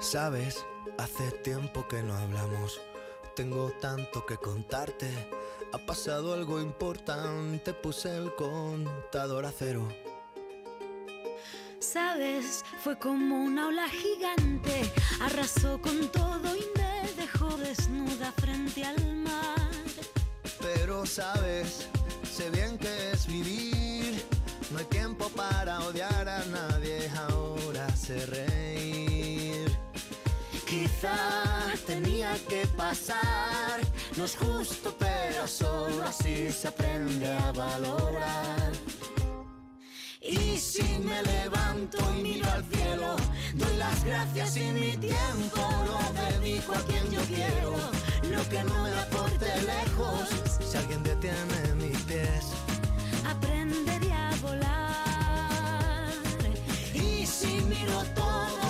Sabes, hace tiempo que no hablamos. Tengo tanto que contarte. Ha pasado algo importante, puse el contador a cero. Sabes, fue como una ola gigante, arrasó con todo y me dejó desnuda frente al mar. Pero sabes, sé bien que es vivir. No hay tiempo para odiar a nadie, ahora sé reír. Quizá tenía que pasar, no es justo, pero solo así se aprende a valorar. Y si me levanto y miro al cielo, doy las gracias y mi tiempo lo dedico a quien yo quiero. Lo que no me aporte lejos, si alguien detiene mis pies. Aprenderé a volar. Y si miro todo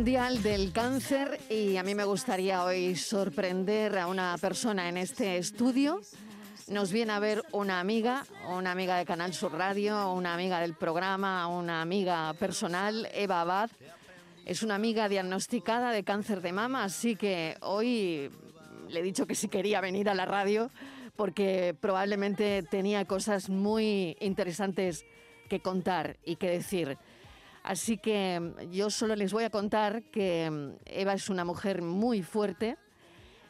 Mundial del Cáncer y a mí me gustaría hoy sorprender a una persona en este estudio. Nos viene a ver una amiga, una amiga de Canal Sur Radio, una amiga del programa, una amiga personal, Eva Abad. Es una amiga diagnosticada de cáncer de mama, así que hoy le he dicho que si quería venir a la radio porque probablemente tenía cosas muy interesantes que contar y que decir. Así que yo solo les voy a contar que mm, Eva es una mujer muy fuerte,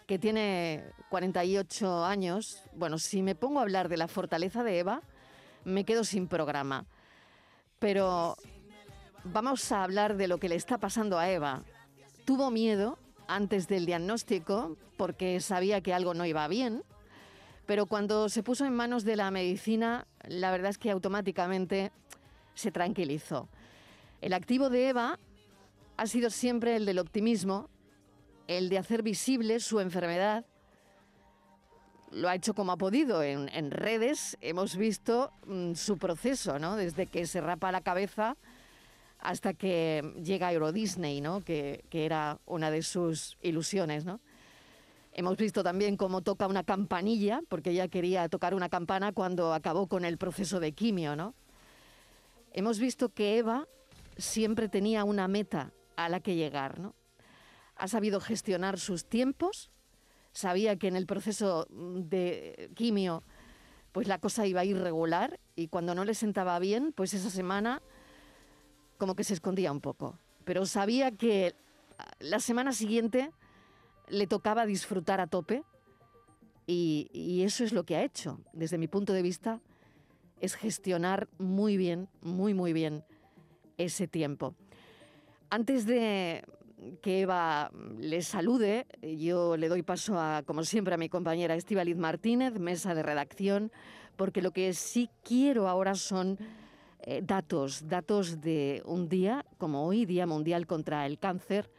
que tiene 48 años. Bueno, si me pongo a hablar de la fortaleza de Eva, me quedo sin programa. Pero vamos a hablar de lo que le está pasando a Eva. Tuvo miedo antes del diagnóstico porque sabía que algo no iba bien, pero cuando se puso en manos de la medicina, la verdad es que automáticamente se tranquilizó. El activo de Eva ha sido siempre el del optimismo, el de hacer visible su enfermedad. Lo ha hecho como ha podido. En, redes hemos visto mm, su proceso, ¿no? Desde que se rapa la cabeza hasta que llega Euro Disney, ¿no? Que, que era una de sus ilusiones, ¿no? Hemos visto también cómo toca una campanilla, porque ella quería tocar una campana cuando acabó con el proceso de quimio, ¿no? Hemos visto que Eva siempre tenía una meta a la que llegar, ¿no? Ha sabido gestionar sus tiempos, sabía que en el proceso de quimio pues la cosa iba a ir regular y cuando no le sentaba bien, pues esa semana como que se escondía un poco. Pero sabía que la semana siguiente le tocaba disfrutar a tope y, y eso es lo que ha hecho. Desde mi punto de vista, es gestionar muy bien, muy, muy bien ese tiempo. Antes de que Eva le salude, yo le doy paso a, como siempre, a mi compañera Estivaliz Martínez, mesa de redacción, porque lo que sí quiero ahora son eh, datos, datos de un día como hoy, Día Mundial contra el Cáncer.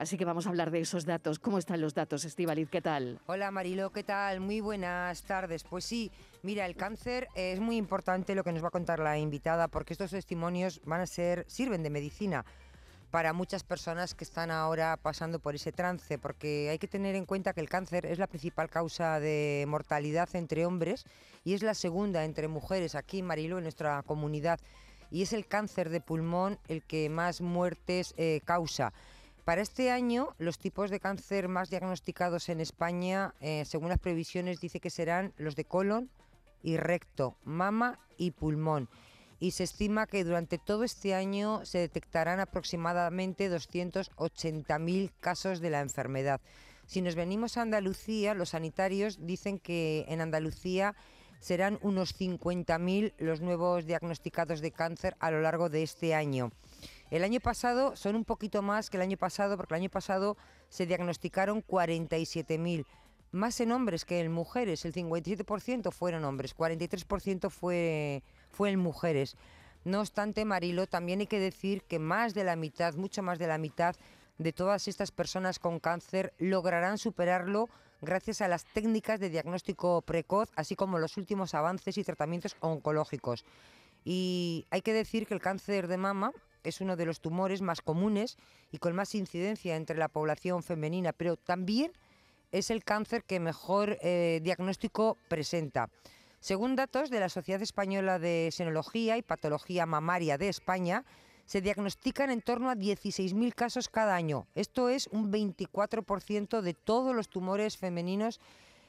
Así que vamos a hablar de esos datos. ¿Cómo están los datos, Estivaliz? ¿Qué tal? Hola Marilo, ¿qué tal? Muy buenas tardes. Pues sí, mira, el cáncer es muy importante lo que nos va a contar la invitada porque estos testimonios van a ser sirven de medicina para muchas personas que están ahora pasando por ese trance, porque hay que tener en cuenta que el cáncer es la principal causa de mortalidad entre hombres y es la segunda entre mujeres aquí, Marilo, en nuestra comunidad. Y es el cáncer de pulmón el que más muertes eh, causa. Para este año, los tipos de cáncer más diagnosticados en España, eh, según las previsiones, dice que serán los de colon y recto, mama y pulmón. Y se estima que durante todo este año se detectarán aproximadamente 280.000 casos de la enfermedad. Si nos venimos a Andalucía, los sanitarios dicen que en Andalucía serán unos 50.000 los nuevos diagnosticados de cáncer a lo largo de este año. El año pasado son un poquito más que el año pasado, porque el año pasado se diagnosticaron 47.000, más en hombres que en mujeres. El 57% fueron hombres, 43% fue, fue en mujeres. No obstante, Marilo, también hay que decir que más de la mitad, mucho más de la mitad de todas estas personas con cáncer lograrán superarlo gracias a las técnicas de diagnóstico precoz, así como los últimos avances y tratamientos oncológicos. Y hay que decir que el cáncer de mama es uno de los tumores más comunes y con más incidencia entre la población femenina, pero también es el cáncer que mejor eh, diagnóstico presenta. Según datos de la Sociedad Española de Senología y Patología Mamaria de España, se diagnostican en torno a 16.000 casos cada año. Esto es un 24% de todos los tumores femeninos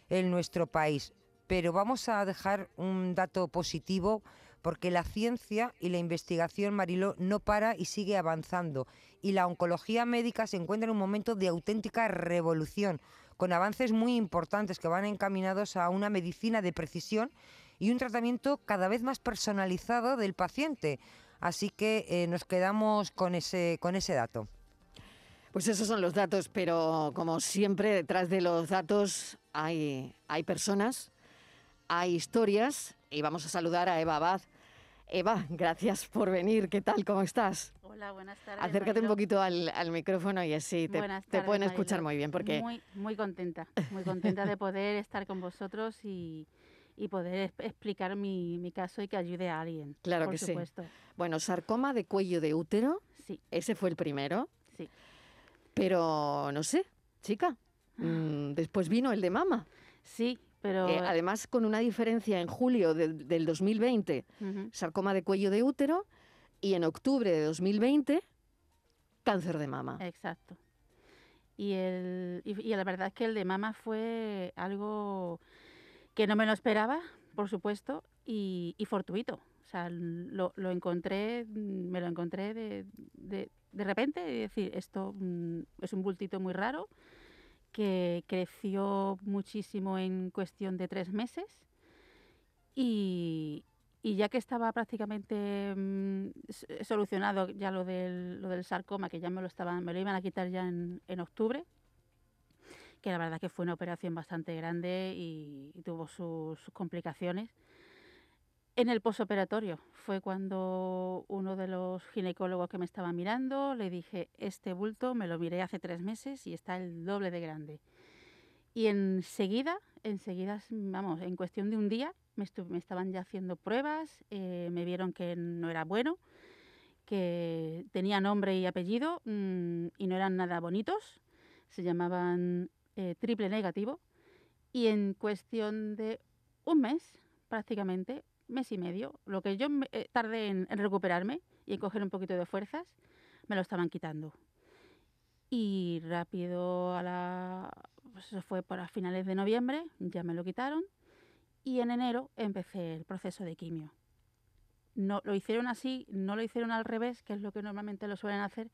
en nuestro país. Pero vamos a dejar un dato positivo porque la ciencia y la investigación, Marilo, no para y sigue avanzando. Y la oncología médica se encuentra en un momento de auténtica revolución, con avances muy importantes que van encaminados a una medicina de precisión y un tratamiento cada vez más personalizado del paciente. Así que eh, nos quedamos con ese, con ese dato. Pues esos son los datos, pero como siempre detrás de los datos hay, hay personas, hay historias y vamos a saludar a Eva Abad. Eva, gracias por venir. ¿Qué tal? ¿Cómo estás? Hola, buenas tardes. Acércate un poquito al, micrófono y así te, te pueden escuchar muy bien. Porque... Muy, muy contenta, muy contenta de poder estar con vosotros y, y poder explicar mi, mi, caso y que ayude a alguien. Claro que sí. Bueno, sarcoma de cuello de útero. Sí. Ese fue el primero. Sí. Pero no sé, chica. Ah. Mm, después vino el de mama. Sí, pero. Eh, además, con una diferencia en julio del 2020, sarcoma de cuello de útero, y en octubre de 2020, cáncer de mama. Exacto. Y, el, y la verdad es que el de mama fue algo que no me lo esperaba, por supuesto, y, fortuito. O sea, lo, encontré, me lo encontré de, de, de repente, es decir, esto mm, es un bultito muy raro que creció muchísimo en cuestión de tres meses y, ya que estaba prácticamente mm, solucionado ya lo del, lo del sarcoma, que ya me lo, estaban, me lo iban a quitar ya en, en octubre, que la verdad que fue una operación bastante grande y, tuvo sus, complicaciones. En el posoperatorio fue cuando uno de los ginecólogos que me estaba mirando le dije, este bulto me lo miré hace tres meses y está el doble de grande. Y enseguida, enseguida, vamos, en cuestión de un día, me, me estaban ya haciendo pruebas, eh, me vieron que no era bueno, que tenía nombre y apellido mm, y no eran nada bonitos. Se llamaban eh, triple negativo y en cuestión de un mes, prácticamente, mes y medio, lo que yo eh, tardé en, recuperarme y en coger un poquito de fuerzas, me lo estaban quitando. Y rápido a la... Pues eso fue para finales de noviembre, ya me lo quitaron. Y en enero empecé el proceso de quimio. No, lo hicieron así, no lo hicieron al revés, que es lo que normalmente lo suelen hacer,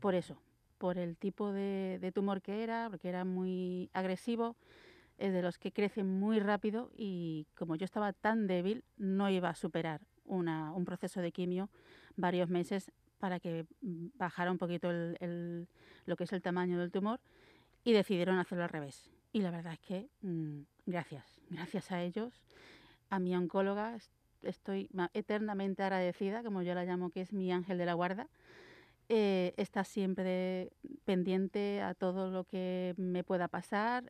por eso, por el tipo de, tumor que era, porque era muy agresivo, es de los que crecen muy rápido y como yo estaba tan débil, no iba a superar un proceso de quimio varios meses para que bajara un poquito el, lo que es el tamaño del tumor y decidieron hacerlo al revés. Y la verdad es que mm, gracias, gracias a ellos, a mi oncóloga estoy eternamente agradecida, como yo la llamo, que es mi ángel de la guarda, eh, está siempre pendiente a todo lo que me pueda pasar.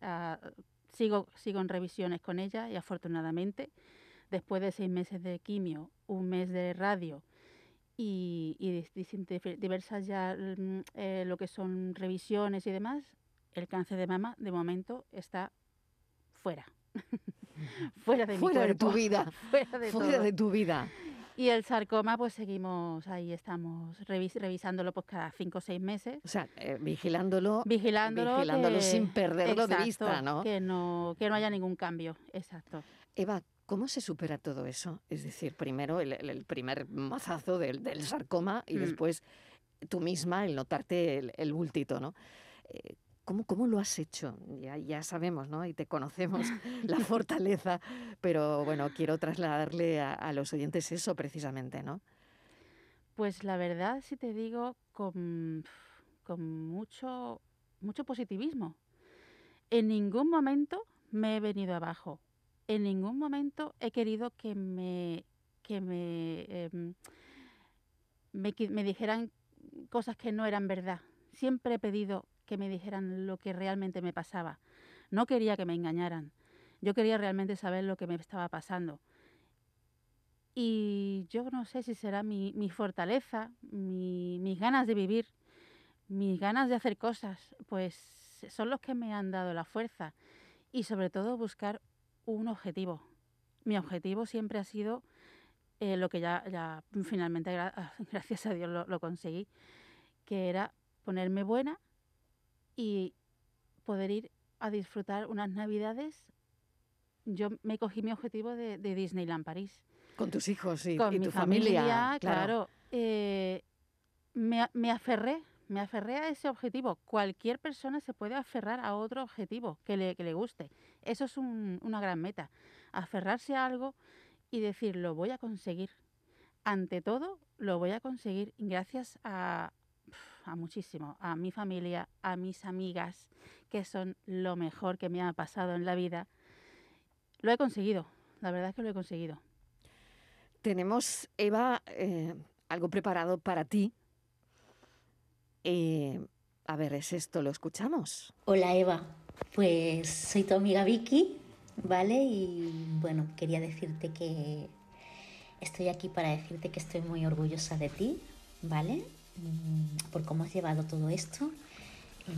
Sigo, sigo en revisiones con ella y afortunadamente, después de seis meses de quimio, un mes de radio y, diversas ya mm, eh, lo que son revisiones y demás, el cáncer de mama de momento está fuera. fuera de, fuera de tu vida. fuera de, fuera de tu vida. Y el sarcoma, pues seguimos ahí, estamos revisándolo pues cada cinco o seis meses. O sea, eh, vigilándolo, vigilándolo, vigilándolo sin perderlo de vista, ¿no? Que, ¿no? que no haya ningún cambio, exacto. Eva, ¿cómo se supera todo eso? Es decir, primero el, primer mazazo del, sarcoma y mm. después tú misma el notarte el, bultito, ¿no? ¿Cómo, ¿Cómo, lo has hecho? Ya, ya sabemos, ¿no? Y te conocemos la fortaleza, pero bueno, quiero trasladarle a, los oyentes eso precisamente, ¿no? Pues la verdad, si te digo, con, con mucho, mucho positivismo. En ningún momento me he venido abajo. En ningún momento he querido que me, que me, em, me, me dijeran cosas que no eran verdad. Siempre he pedido que me dijeran lo que realmente me pasaba. No quería que me engañaran. Yo quería realmente saber lo que me estaba pasando. Y yo no sé si será mi, fortaleza, mi- mis ganas de vivir, mis ganas de hacer cosas, pues son los que me han dado la fuerza. Y sobre todo buscar un objetivo. Mi objetivo siempre ha sido eh, lo que ya, finalmente, gra- gracias a Dios, lo, lo conseguí, que era ponerme buena y poder ir a disfrutar unas navidades. Yo me cogí mi objetivo de, de Disneyland París Con tus hijos y, con y mi tu familia, familia. claro. eh, me, me aferré, me aferré a ese objetivo. Cualquier persona se puede aferrar a otro objetivo que le, que le guste. Eso es un- una gran meta. Aferrarse a algo y decir, lo voy a conseguir. Ante todo, lo voy a conseguir gracias a, a muchísimo, a mi familia, a mis amigas, que son lo mejor que me ha pasado en la vida. Lo he conseguido, la verdad es que lo he conseguido. Tenemos, Eva, eh, algo preparado para ti. Eh, a ver, es esto, lo escuchamos. Hola Eva, pues soy tu amiga Vicky, ¿vale? Y bueno, quería decirte que estoy aquí para decirte que estoy muy orgullosa de ti, ¿vale? Mm, Por cómo has llevado todo esto. Eh,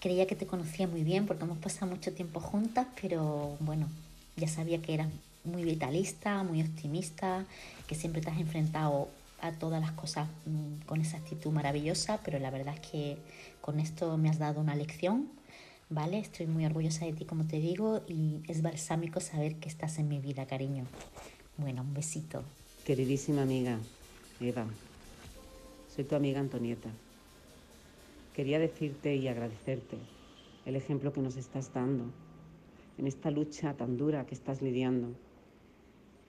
creía que te conocía muy bien porque hemos pasado mucho tiempo juntas, pero bueno, ya sabía que eras muy vitalista, muy optimista, que siempre te has enfrentado a todas las cosas mm, con esa actitud maravillosa, pero la verdad es que con esto me has dado una lección, ¿vale? Estoy muy orgullosa de ti, como te digo, y es balsámico saber que estás en mi vida, cariño. Bueno, un besito. Queridísima amiga Eva, soy tu amiga Antonieta. Quería decirte y agradecerte el ejemplo que nos estás dando en esta lucha tan dura que estás lidiando,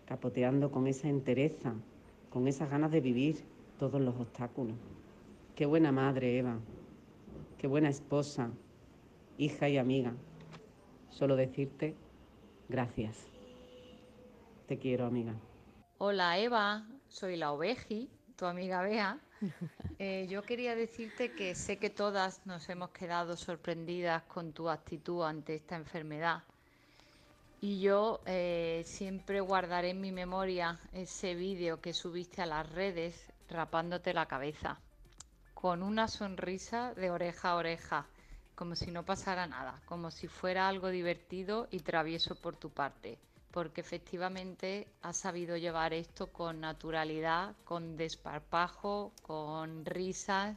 capoteando con esa entereza, con esas ganas de vivir todos los obstáculos. Qué buena madre, Eva. Qué buena esposa, hija y amiga. Solo decirte gracias. Te quiero, amiga. Hola Eva, soy la oveji, tu amiga Bea. Eh, yo quería decirte que sé que todas nos hemos quedado sorprendidas con tu actitud ante esta enfermedad. Y yo eh, siempre guardaré en mi memoria ese vídeo que subiste a las redes rapándote la cabeza, con una sonrisa de oreja a oreja, como si no pasara nada, como si fuera algo divertido y travieso por tu parte porque efectivamente has sabido llevar esto con naturalidad, con desparpajo, con risas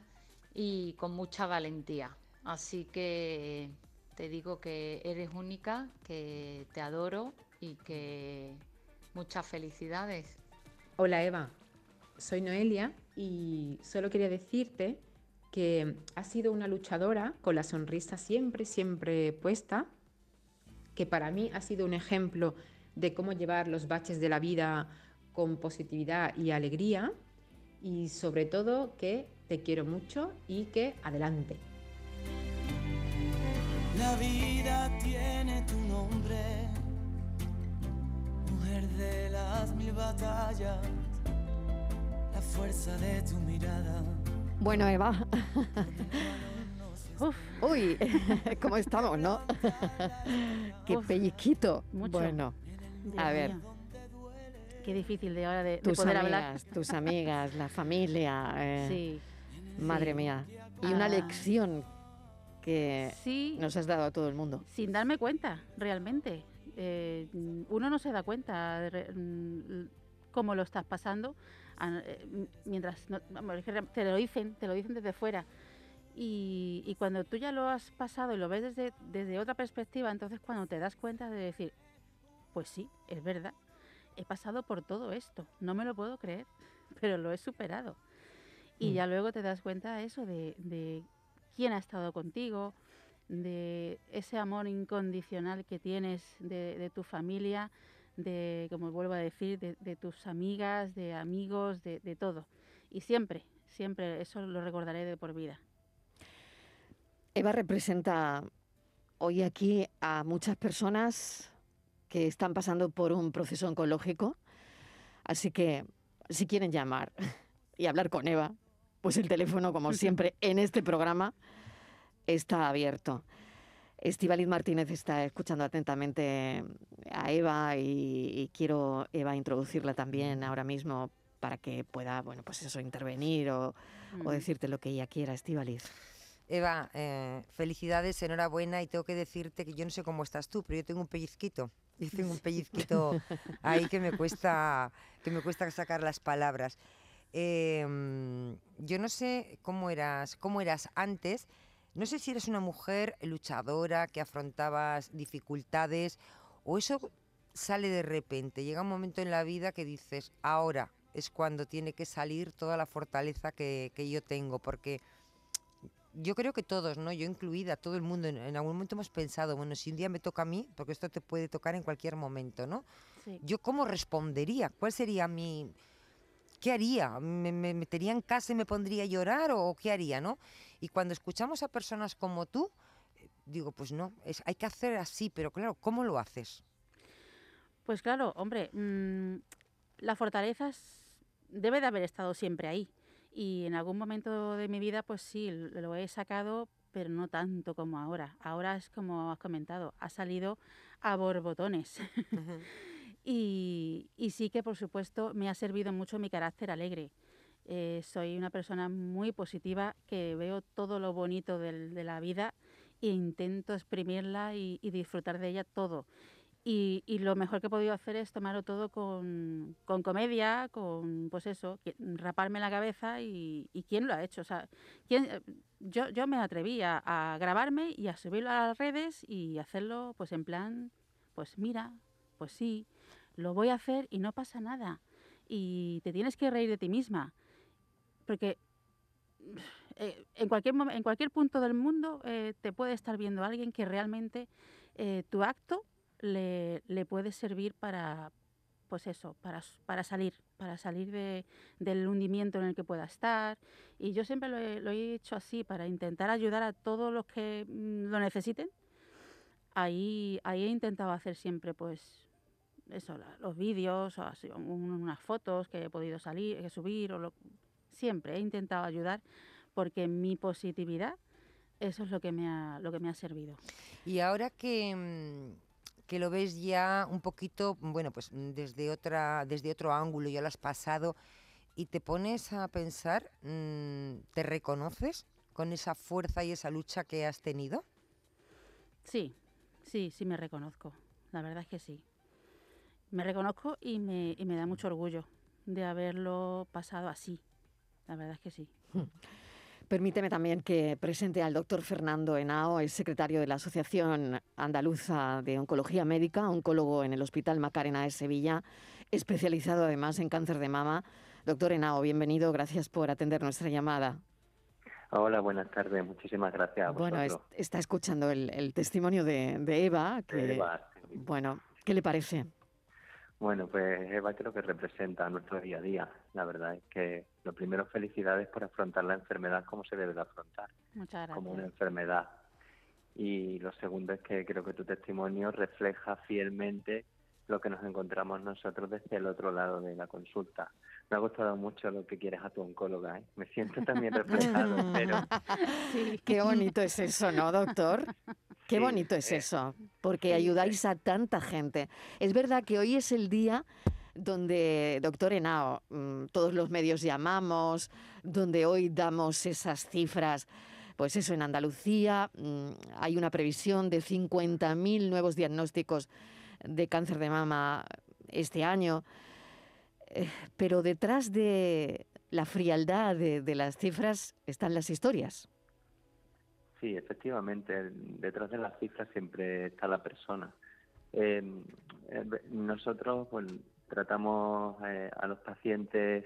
y con mucha valentía. Así que te digo que eres única, que te adoro y que muchas felicidades. Hola Eva, soy Noelia y solo quería decirte que has sido una luchadora con la sonrisa siempre, siempre puesta, que para mí ha sido un ejemplo de cómo llevar los baches de la vida con positividad y alegría y sobre todo que te quiero mucho y que adelante. La vida tiene tu nombre, mujer de las mil batallas, la fuerza de tu mirada. Bueno, Eva. Uf, Uy, ¿cómo estamos, no? Qué pellizquito. mucho. Bueno, Dios A ver. mío. Qué difícil de ahora de, poder amigas, hablar. tus amigas, la familia. eh, Sí, Madre sí. mía. Y una Ah. lección que sí, nos has dado a todo el mundo. sin darme cuenta, realmente. Eh, uno no se da cuenta re- mm, cómo lo estás pasando a- eh, mientras no- te lo dicen, te lo dicen desde fuera. Y, y cuando tú ya lo has pasado y lo ves desde, desde otra perspectiva, entonces cuando te das cuenta de decir, pues sí, es verdad, he pasado por todo esto, no me lo puedo creer, pero lo he superado. Y Mm. ya luego te das cuenta de eso, de, de quién ha estado contigo, de ese amor incondicional que tienes de, de tu familia, de, como vuelvo a decir, de, de tus amigas, de amigos, de, de todo. Y siempre, siempre eso lo recordaré de por vida. Eva representa hoy aquí a muchas personas que están pasando por un proceso oncológico. Así que si quieren llamar y hablar con Eva, pues el teléfono, como siempre, en este programa está abierto. Estivaliz Martínez está escuchando atentamente a Eva y, quiero, Eva, introducirla también ahora mismo para que pueda, bueno, pues eso, intervenir o, decirte lo que ella quiera, Estivaliz. Eva, eh, felicidades, enhorabuena y tengo que decirte que yo no sé cómo estás tú, pero yo tengo un pellizquito. Tengo un pellizquito ahí que me cuesta, que me cuesta sacar las palabras. Em, yo no sé cómo eras, cómo eras antes, no sé si eres una mujer luchadora, que afrontabas dificultades, o eso sale de repente. Llega un momento en la vida que dices, ahora es cuando tiene que salir toda la fortaleza que, yo tengo, porque yo creo que todos, ¿no? Yo incluida, todo el mundo, en, algún momento hemos pensado, bueno, si un día me toca a mí, porque esto te puede tocar en cualquier momento, ¿no? Yo cómo respondería, cuál sería mi... ¿Qué haría? ¿Me, metería en casa y me pondría a llorar o qué haría, no? Y cuando escuchamos a personas como tú, eh, digo, pues no, es, hay que hacer así, pero claro, ¿cómo lo haces? Pues claro, hombre, mm, la fortaleza debe de haber estado siempre ahí. Y en algún momento de mi vida, pues sí, lo he sacado, pero no tanto como ahora. Ahora es como has comentado, ha salido a borbotones. y, y sí que, por supuesto, me ha servido mucho mi carácter alegre. Eh, soy una persona muy positiva que veo todo lo bonito de la vida e intento exprimirla y, disfrutar de ella todo. Y, lo mejor que he podido hacer es tomarlo todo con, comedia, con pues eso, raparme la cabeza y, quién lo ha hecho. O sea, ¿quién, eh, yo, yo me atreví a, a, grabarme y a subirlo a las redes y hacerlo pues en plan, pues mira, pues sí, lo voy a hacer y no pasa nada. Y te tienes que reír de ti misma porque eh, en, cualquier en cualquier punto del mundo eh, te puede estar viendo alguien que realmente eh, tu acto le, puede servir para, pues eso, para, para salir, para salir de, del hundimiento en el que pueda estar. Y yo siempre lo he, lo he hecho así, para intentar ayudar a todos los que mm, lo necesiten. Ahí, ahí he intentado hacer siempre, pues, eso, los vídeos, o unas fotos que he podido salir, que subir, o lo, siempre he intentado ayudar porque mi positividad, eso es lo que me ha, lo que me ha servido. Y ahora que, mm, que lo ves ya un poquito, bueno, pues desde, otra, desde otro ángulo, ya lo has pasado, y te pones a pensar, mm, ¿te reconoces con esa fuerza y esa lucha que has tenido? Sí, sí, sí me reconozco. La verdad es que sí. Me reconozco y me, y me da mucho orgullo de haberlo pasado así, la verdad es que sí. Permíteme también que presente al doctor Fernando Henao, es secretario de la Asociación Andaluza de Oncología Médica, oncólogo en el Hospital Macarena de Sevilla, especializado además en cáncer de mama. Doctor Henao, bienvenido, gracias por atender nuestra llamada. Hola, buenas tardes, muchísimas gracias. bueno, está escuchando el, testimonio de, Eva. Que, Bueno, ¿qué le parece? Bueno, pues Eva creo que representa nuestro día a día. La verdad es que lo primero, felicidades por afrontar la enfermedad como se debe de afrontar, como una enfermedad. Y lo segundo es que creo que tu testimonio refleja fielmente lo que nos encontramos nosotros desde el otro lado de la consulta. Me ha gustado mucho lo que quieres a tu oncóloga. ¿eh? Me siento también reflejado, pero... Sí. Qué bonito es eso, ¿no, doctor? Qué bonito es eh, eso, porque ayudáis a tanta gente. Es verdad que hoy es el día donde, doctor Henao, mm, todos los medios llamamos, donde hoy damos esas cifras. Pues eso, en Andalucía mm, hay una previsión de 50.000 nuevos diagnósticos de cáncer de mama este año. Eh, pero detrás de la frialdad de las cifras están las historias. Sí, efectivamente, detrás de las cifras siempre está la persona. Em, eh, nosotros tratamos eh, a los pacientes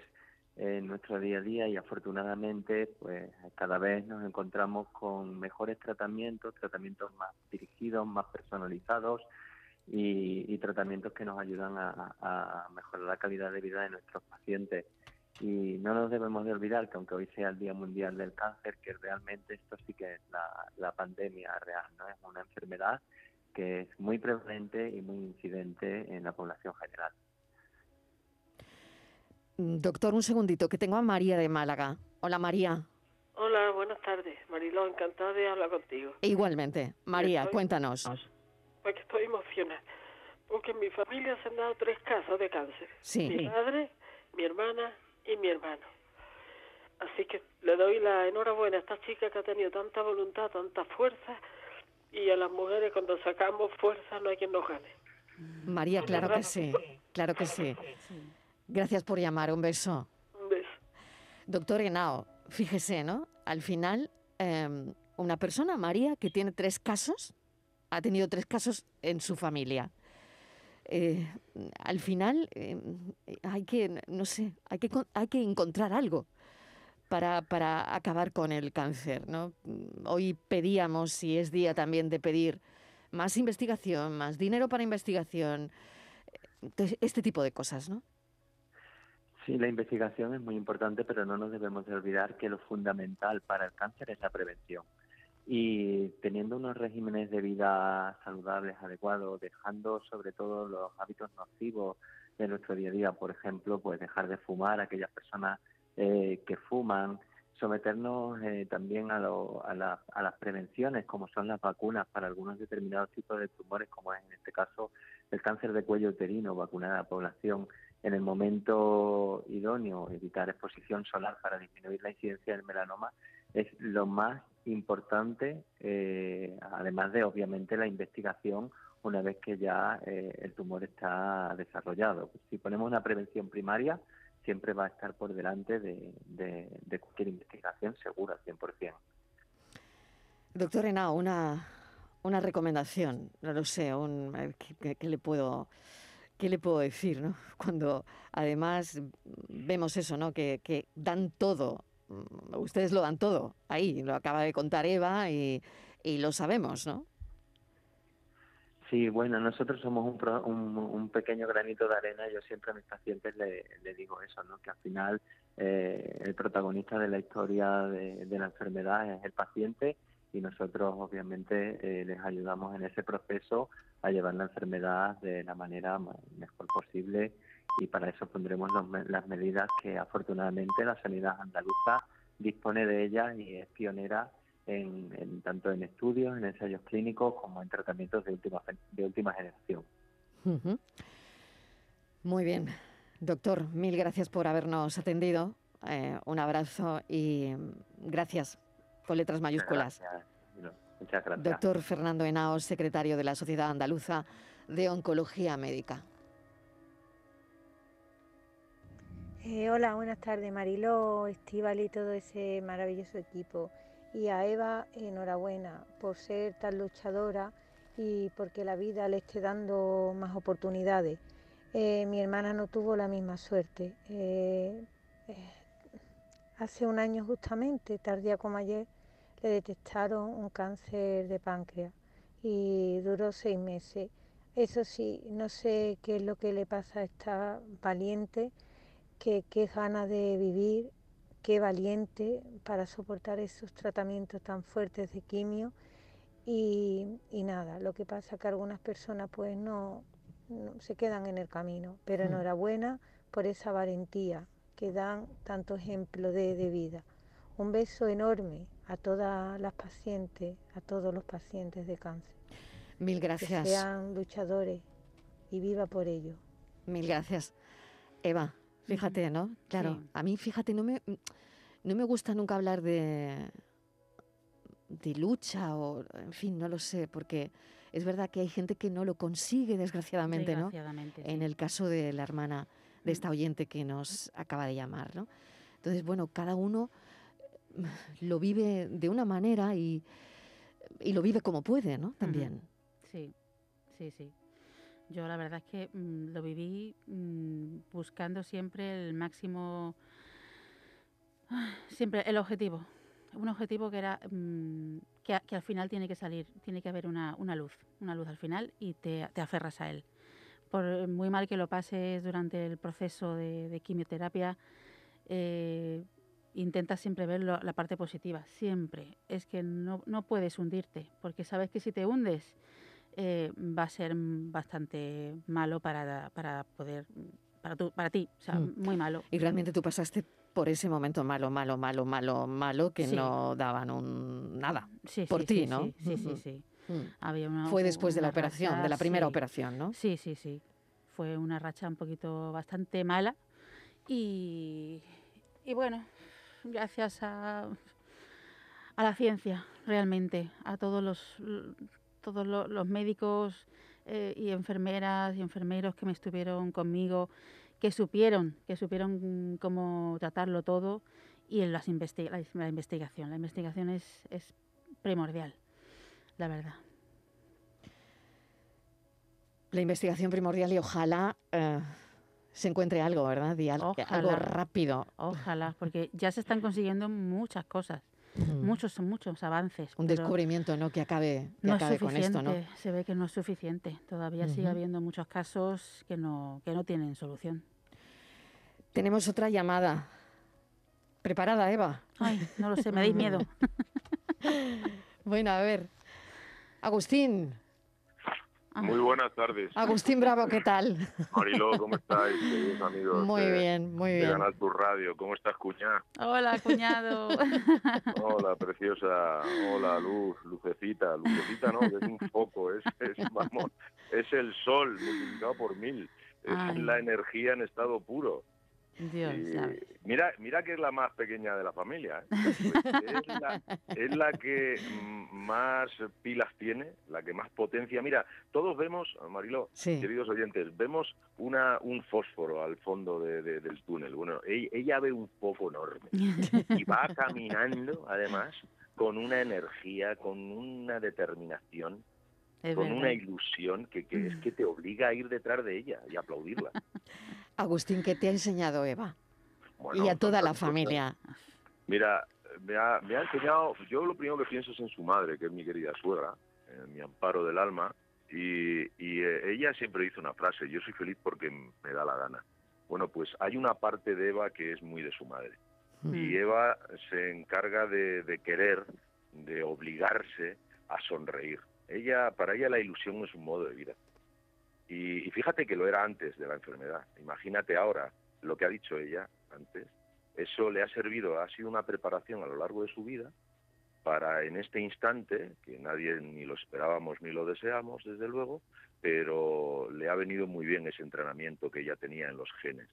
en nuestro día a día y afortunadamente pues cada vez nos encontramos con mejores tratamientos, tratamientos más dirigidos, más personalizados y, tratamientos que nos ayudan a mejorar la calidad de vida de nuestros pacientes. Y no nos debemos de olvidar que aunque hoy sea el Día Mundial del Cáncer, que realmente esto sí que es la, pandemia real, ¿no? Es una enfermedad que es muy prevalente y muy incidente en la población general. Doctor, un segundito, que tengo a María de Málaga. Hola María. Hola, buenas tardes. Mariló, encantada de hablar contigo. Igualmente. María, Estoy- cuéntanos. Pues que estoy emocionada. Porque en mi familia se han dado tres casos de cáncer. Sí. Mi Sí. madre, mi hermana y mi hermano. Así que le doy la enhorabuena a esta chica que ha tenido tanta voluntad, tanta fuerza. Y a las mujeres cuando sacamos fuerza no hay quien nos gane. María, claro que sí. Claro que sí. Gracias por llamar. Un beso. Un beso. Doctor Henao, fíjese, ¿no? Al final, eh, una persona, María, que tiene tres casos, ha tenido tres casos en su familia. Eh, al final, eh, hay que, no sé, hay que, hay que encontrar algo para, para acabar con el cáncer, ¿no? Hoy pedíamos, y es día también de pedir más investigación, más dinero para investigación, este tipo de cosas, ¿no? Sí, la investigación es muy importante, pero no nos debemos de olvidar que lo fundamental para el cáncer es la prevención. Y teniendo unos regímenes de vida saludables, adecuados, dejando sobre todo los hábitos nocivos de nuestro día a día, por ejemplo, pues dejar de fumar, aquellas personas eh, que fuman, someternos eh, también a, lo- a, la- a las prevenciones, como son las vacunas para algunos determinados tipos de tumores, como es en este caso el cáncer de cuello uterino, vacunar a la población en el momento idóneo, evitar exposición solar para disminuir la incidencia del melanoma, es lo más importante, eh, además de obviamente la investigación una vez que ya eh, el tumor está desarrollado. Si ponemos una prevención primaria, siempre va a estar por delante de, cualquier investigación segura, 100%. Doctor Henao, una, una recomendación, no lo sé, un, ¿qué, le puedo, qué le puedo decir? ¿no? Cuando además vemos eso, ¿no? que, dan todo, ustedes lo dan todo, ahí, lo acaba de contar Eva y, y lo sabemos, ¿no? Sí, bueno, nosotros somos un, un, pequeño granito de arena. Yo siempre a mis pacientes le, digo eso, ¿no? Que al final eh, el protagonista de la historia de, la enfermedad es el paciente y nosotros obviamente eh, les ayudamos en ese proceso a llevar la enfermedad de la manera ma- mejor posible y para eso pondremos los las medidas que afortunadamente la sanidad andaluza dispone de ellas y es pionera en, en- tanto en estudios, en ensayos clínicos como en tratamientos de última de última generación. Muy bien. Doctor, mil gracias por habernos atendido. Eh, un abrazo y gracias con letras mayúsculas. Gracias. Muchas gracias. Doctor Fernando Henao, secretario de la Sociedad Andaluza de Oncología Médica. Eh, hola, buenas tardes, Mariló, Estíbal y todo ese maravilloso equipo. Y a Eva, enhorabuena por ser tan luchadora y porque la vida le esté dando más oportunidades. Eh, mi hermana no tuvo la misma suerte. Eh, hace un año justamente, tardía como ayer, le detectaron un cáncer de páncreas y duró seis meses. Eso sí, no sé qué es lo que le pasa a esta valiente qué, qué ganas de vivir, qué valiente para soportar esos tratamientos tan fuertes de quimio. Y, y nada, lo que pasa que algunas personas pues no, no se quedan en el camino, pero Mm. enhorabuena por esa valentía que dan tanto ejemplo de, de vida. Un beso enorme a todas las pacientes, a todos los pacientes de cáncer. Mil gracias. Que sean luchadores y viva por ello. Mil gracias. Eva, fíjate, ¿no? Claro, Sí. a mí, fíjate, no me, no me gusta nunca hablar de, de lucha o, en fin, no lo sé, porque es verdad que hay gente que no lo consigue, desgraciadamente, ¿no? Desgraciadamente, En el caso de la hermana de esta oyente que nos acaba de llamar, ¿no? Entonces, bueno, cada uno mm, lo vive de una manera y, y lo vive como puede, ¿no? También. Sí, sí, sí. Yo la verdad es que mm, lo viví mm, buscando siempre el máximo, siempre el objetivo. Un objetivo que era mm, que, que al final tiene que salir, tiene que haber una, una luz, una luz al final y te, te aferras a él. Por muy mal que lo pases durante el proceso de, de quimioterapia, eh, siempre ver lo- la parte positiva, siempre. Es que no, no puedes hundirte, porque sabes que si te hundes eh, va a ser bastante malo para, para poder, para, tu- para ti, o sea, Mm. muy malo. Y realmente tú pasaste por ese momento malo, malo, malo, malo, malo, que Sí. no daban un nada Sí, por sí, ti, ¿no? Sí, sí, sí. Mm. Había una- Fue después de la operación, de la primera operación, ¿no? Sí, sí, sí. Fue una racha un poquito bastante mala y, y bueno, gracias a, a la ciencia, realmente, a todos los, todos lo- los médicos eh, y enfermeras y enfermeros que me estuvieron conmigo, que supieron, que supieron cómo tratarlo todo y en las investi- la, la investigación. La investigación es, es primordial, la verdad. La investigación primordial y ojalá eh, se encuentre algo, ¿verdad? Algo rápido. Ojalá, porque ya se están consiguiendo muchas cosas, muchos, muchos avances. Un descubrimiento, ¿no? Que acabe, que no acabe con esto, ¿no? se ve que no es suficiente. Todavía sigue habiendo muchos casos que no, que no tienen solución. Tenemos otra llamada. ¿Preparada, Eva? Ay, no lo sé, me dais miedo. bueno, a ver. Agustín. Muy buenas tardes. Agustín Bravo, ¿qué tal? Mariló, ¿cómo estáis, queridos amigos? Muy de- bien, muy de bien. Canal Sur Radio. ¿Cómo estás, cuñá? Hola, cuñado. Hola, preciosa. Hola, Luz, Lucecita. Lucecita no, que es un foco, es, es, vamos, es el sol multiplicado por mil. Es Ay. la energía en estado puro. Dios, Y mira, mira que es la más pequeña de la familia. ¿eh? Es, la, es la que mm, más pilas tiene, la que más potencia. Mira, todos vemos, Mariló, Sí. queridos oyentes, vemos una, un fósforo al fondo de- de- del túnel. Bueno, e- ella ve un foco enorme y va caminando, además, con una energía, con una determinación, Es con verdad. una ilusión que, que es que te obliga a ir detrás de ella y aplaudirla. Agustín, ¿qué te ha enseñado Eva? Bueno, y a toda la cosas. familia. Mira, me ha, me ha enseñado, yo lo primero que pienso es en su madre, que es mi querida suegra, en mi amparo del alma, y, y, eh, ella siempre dice una frase, yo soy feliz porque me da la gana. Bueno, pues hay una parte de Eva que es muy de su madre. Y Eva se encarga de, de querer, de obligarse a sonreír. Ella, para ella la ilusión es un modo de vida. Y, fíjate que lo era antes de la enfermedad. Imagínate ahora lo que ha dicho ella antes. Eso le ha servido, ha sido una preparación a lo largo de su vida para en este instante, que nadie ni lo esperábamos ni lo deseamos, desde luego, pero le ha venido muy bien ese entrenamiento que ella tenía en los genes.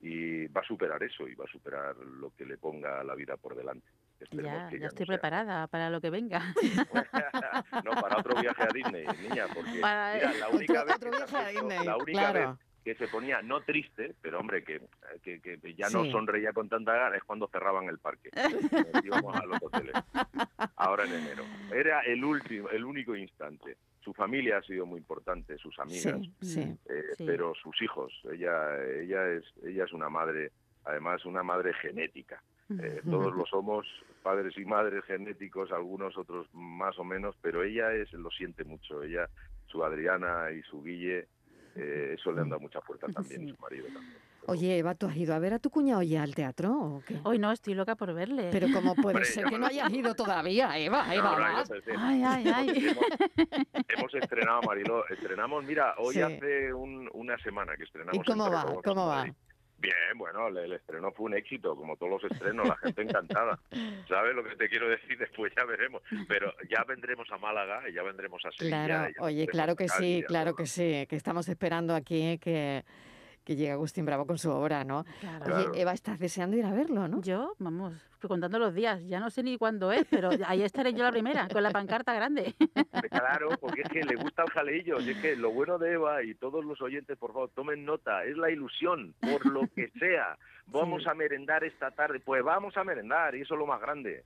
Y va a superar eso y va a superar lo que le ponga la vida por delante. Ya, estoy preparada para lo que venga. No, para otro viaje a Disney, niña, porque Para- mira, la única vez que se ha visto- Disney, la única claro. vez que se ponía no triste, pero hombre, que, que, que ya no Sí. sonreía con tanta gana es cuando cerraban el parque. Nos íbamos a los hoteles. Ahora en enero. Era el último, el único instante. Su familia ha sido muy importante, sus amigas, Sí, sí. eh, Sí. pero sus hijos. Ella, ella es, ella es una madre, además una madre genética. Eh, todos lo somos, padres y madres genéticos, algunos otros más o menos, pero ella es, lo siente mucho. Ella, su Adriana y su Guille, eh, eso le han dado mucha fuerza también, y su marido también. Oye, Eva, ¿tú has ido a ver a tu cuñado ya al teatro o qué? Hoy no, estoy loca por verle. Pero ¿cómo puede Hombre, ser que no hayas ido todavía, Eva? Eva. Ay, ay, ay. Hemos, hemos estrenado, Mariló, estrenamos, mira, hoy Sí. hace un- una semana que estrenamos. ¿Y cómo va? ¿Cómo va? Madrid. Bien, bueno, el, el estreno fue un éxito, como todos los estrenos, la gente encantada. ¿Sabes lo que te quiero decir? Después ya veremos. Pero ya vendremos a Málaga y ya vendremos a Sevilla. Claro, oye, claro que sí, claro todo. que sí, que estamos esperando aquí que, que llegue Agustín Bravo con su obra, ¿no? Claro. Oye. Eva, estás deseando ir a verlo, ¿no? Yo, vamos, estoy contando los días, ya no sé ni cuándo es, pero ahí estaré yo la primera, con la pancarta grande. Claro, porque es que le gusta el jaleillo. Y es que lo bueno de Eva y todos los oyentes, por favor, tomen nota. Es la ilusión, por lo que sea. Vamos Sí. a merendar esta tarde. Pues vamos a merendar y eso es lo más grande.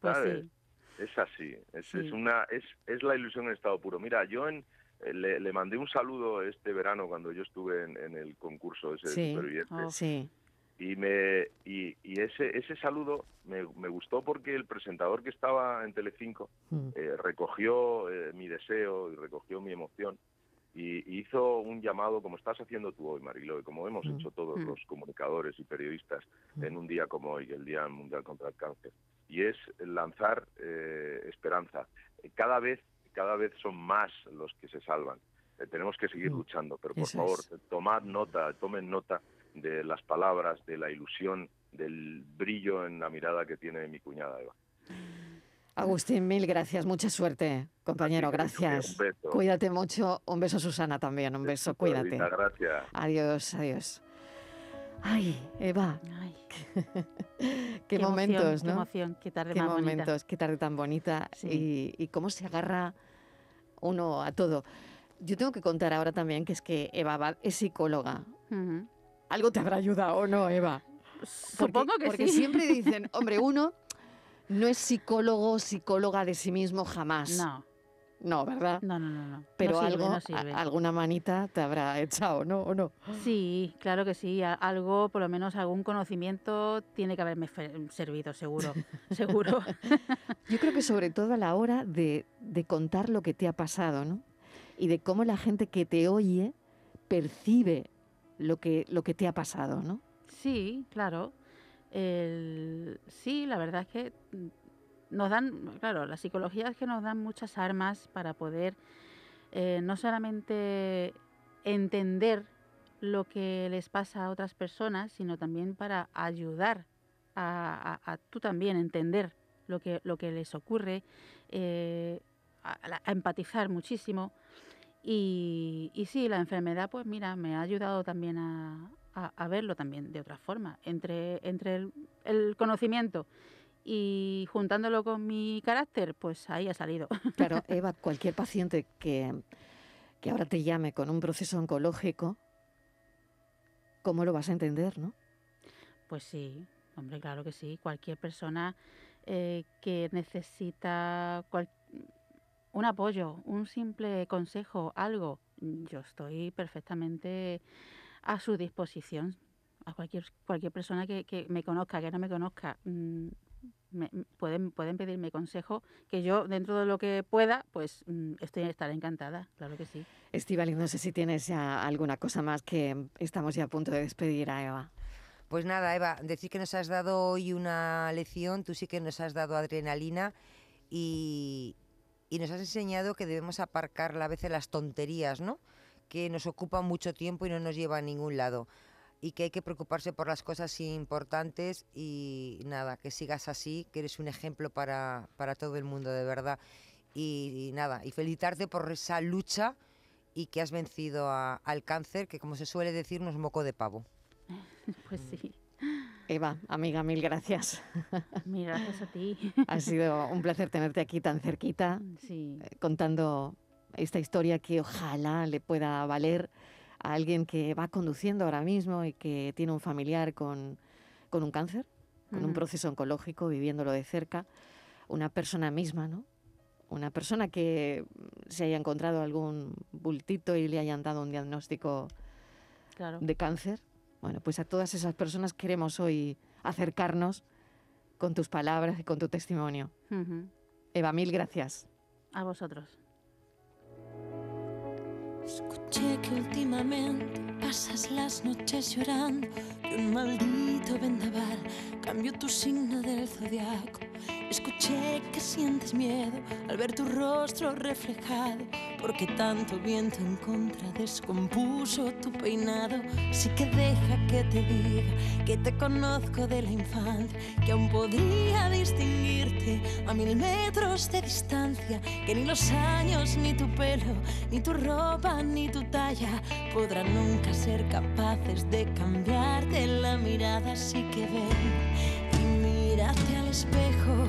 Pues ¿sabes? sí. Es así, es, Sí. es una es, es la ilusión en estado puro. Mira, yo en, le, le mandé un saludo este verano cuando yo estuve en, en el concurso ese de Sí. supervivientes Oh. Sí. y me y, y ese ese saludo me, me gustó porque el presentador que estaba en Telecinco Mm. eh, recogió eh, mi deseo y recogió mi emoción y, y hizo un llamado como estás haciendo tú hoy, Marilo, y como hemos Mm. hecho todos Mm. los comunicadores y periodistas Mm. en un día como hoy, el Día Mundial contra el Cáncer, y es lanzar eh, esperanza. Eh, Cada vez, cada vez son más los que se salvan. Eh, tenemos que seguir luchando, pero por Eso favor, es. tomad nota, tomen nota de las palabras, de la ilusión, del brillo en la mirada que tiene mi cuñada Eva. Agustín, mil gracias, mucha suerte, compañero, gracias. Un beso. Cuídate mucho, un beso Susana también, un beso, cuídate. Gracias. Adiós, adiós. Ay, Eva. qué, Qué emoción, momentos, qué ¿no? emoción, qué tarde Qué más bonita. momentos, qué tarde tan bonita y, y cómo se agarra uno a todo. Yo tengo que contar ahora también que es que Eva Abad es psicóloga. Ujú. ¿Algo te habrá ayudado o no, Eva? Supongo que porque sí. siempre dicen, hombre, uno no es psicólogo, psicóloga de sí mismo jamás. No. No, ¿verdad? No, no, no. no. Pero No sirve, algo, no a- sirve. alguna manita te habrá echado, ¿no? ¿O no? Sí, claro que sí. Algo, por lo menos algún conocimiento tiene que haberme servido, seguro. seguro. Yo creo que sobre todo a la hora de, de contar lo que te ha pasado, ¿no? Y de cómo la gente que te oye percibe lo que, lo que te ha pasado, ¿no? Sí, claro. El- sí, la verdad es que nos dan, claro, la psicología es que nos dan muchas armas para poder eh, no solamente entender lo que les pasa a otras personas, sino también para ayudar a, tú también entender lo que, lo que les ocurre, eh, a, empatizar muchísimo. Y, sí, la enfermedad, pues mira, me ha ayudado también a, verlo también de otra forma. Entre, entre el conocimiento y juntándolo con mi carácter, pues ahí ha salido. Claro, Eva, cualquier paciente que, que ahora te llame con un proceso oncológico, ¿cómo lo vas a entender, no? Pues sí, hombre, claro que sí. Cualquier persona eh, que necesita cual- un apoyo, un simple consejo, algo, yo estoy perfectamente a su disposición. A cualquier, cualquier persona que, que me conozca, que no me conozca, mm, me- pueden, pueden pedirme consejo, que yo, dentro de lo que pueda, pues mm, estoy estaré encantada, claro que sí. Estivali, no sé si tienes ya alguna cosa más que estamos ya a punto de despedir a Eva. Pues nada, Eva, decir que nos has dado hoy una lección, tú sí que nos has dado adrenalina y, y nos has enseñado que debemos aparcar a veces las tonterías, ¿no? Que nos ocupan mucho tiempo y no nos lleva a ningún lado. Y que hay que preocuparse por las cosas importantes y nada, que sigas así, que eres un ejemplo para, para todo el mundo, de verdad. Y, y nada, y felicitarte por esa lucha y que has vencido a- al cáncer, que como se suele decir, no es moco de pavo. Pues sí. Eva, amiga, mil gracias. Mil gracias a ti. Ha sido un placer tenerte aquí tan cerquita, Sí. eh, contando esta historia que ojalá le pueda valer a alguien que va conduciendo ahora mismo y que tiene un familiar con, con un cáncer, con un proceso oncológico, viviéndolo de cerca, una persona misma, ¿no? Una persona que mm, se haya encontrado algún bultito y le hayan dado un diagnóstico Claro. de cáncer. Bueno, pues a todas esas personas queremos hoy acercarnos con tus palabras y con tu testimonio. Eva, mil gracias. A vosotros. Escuché que últimamente pasas las noches llorando que un maldito vendaval cambió tu signo del zodiaco. Escuché que sientes miedo al ver tu rostro reflejado porque tanto viento en contra descompuso tu peinado. Así que deja que te diga que te conozco de la infancia, que aún podría distinguirte a mil metros de distancia, que ni los años, ni tu pelo, ni tu ropa, ni tu talla podrán nunca ser capaces de cambiarte la mirada. Así que ven y mírate al espejo.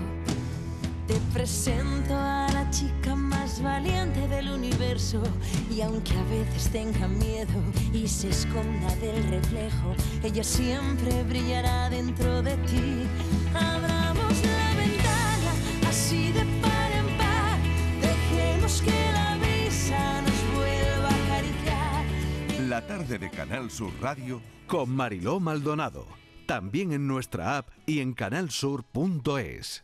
Te presento a chica más valiente del universo y aunque a veces tenga miedo y se esconda del reflejo, ella siempre brillará dentro de ti. Abramos la ventana así de par en par, dejemos que la brisa nos vuelva a acariciar. La tarde de Canal Sur Radio con Mariló Maldonado. También en nuestra app y en canalsur.es.